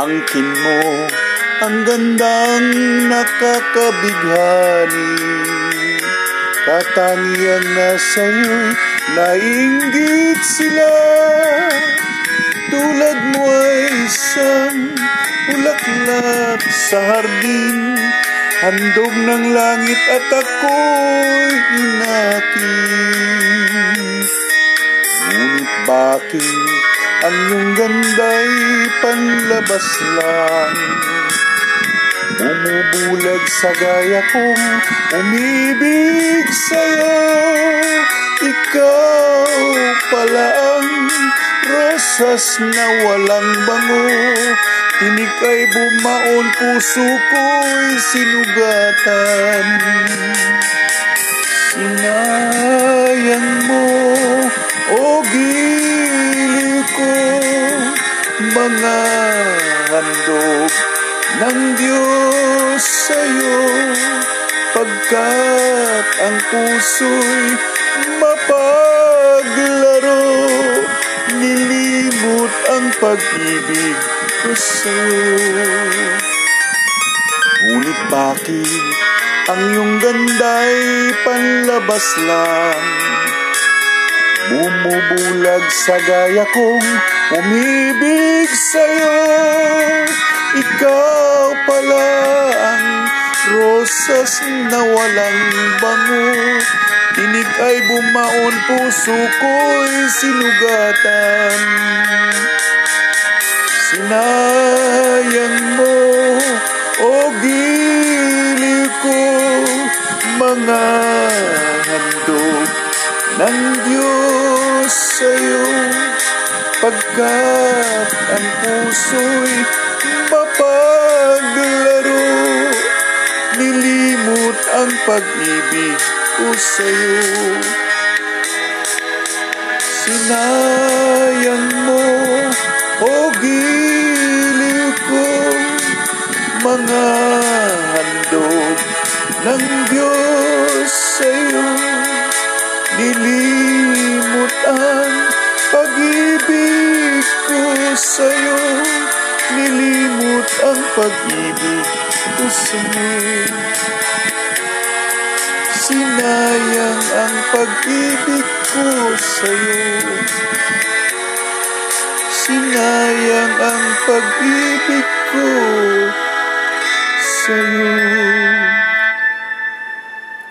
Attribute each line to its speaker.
Speaker 1: Angkin mo ang gandang nakakabighani. Katangian na sa'yo'y nainggit sila. Tulad mo ay isang bulaklak sa hardin. Handog ng langit at ako'y inakit Ngunit bakit ang iyong ganda'y panlabas lang. Bumubulag sa gaya kong umibig sa'yo. Ikaw pala ang rosas na walang bango. Tinig ay bumaon, puso ko'y sinugatan. Sinayang Mga handog ng Diyos sa'yo. Pagkat ang puso'y mapaglaro Nilimot ang pag-ibig ko sa'yo. Ngunit bakit ang iyong ganda'y panlabas lang? Bumubulag sa gaya kong umibig sa'yo Ikaw pala ang rosas na walang bango. Tinig ay bumaon, puso ko'y sinugatan. Sinayang mo, o gili ko Mga handog ng Diyos Pagkat ang puso'y mapaglaro Nilimot ang pag-ibig ko sa'yo. Sinayang mo, o giliw ko Mga handog ng Diyos sa'yo Nilimot ang sa'yo. Nilimot ang pag-ibig ko sa'yo Sinayang ang pag-ibig ko sa'yo. Sinayang ang pag-ibig ko sa'yo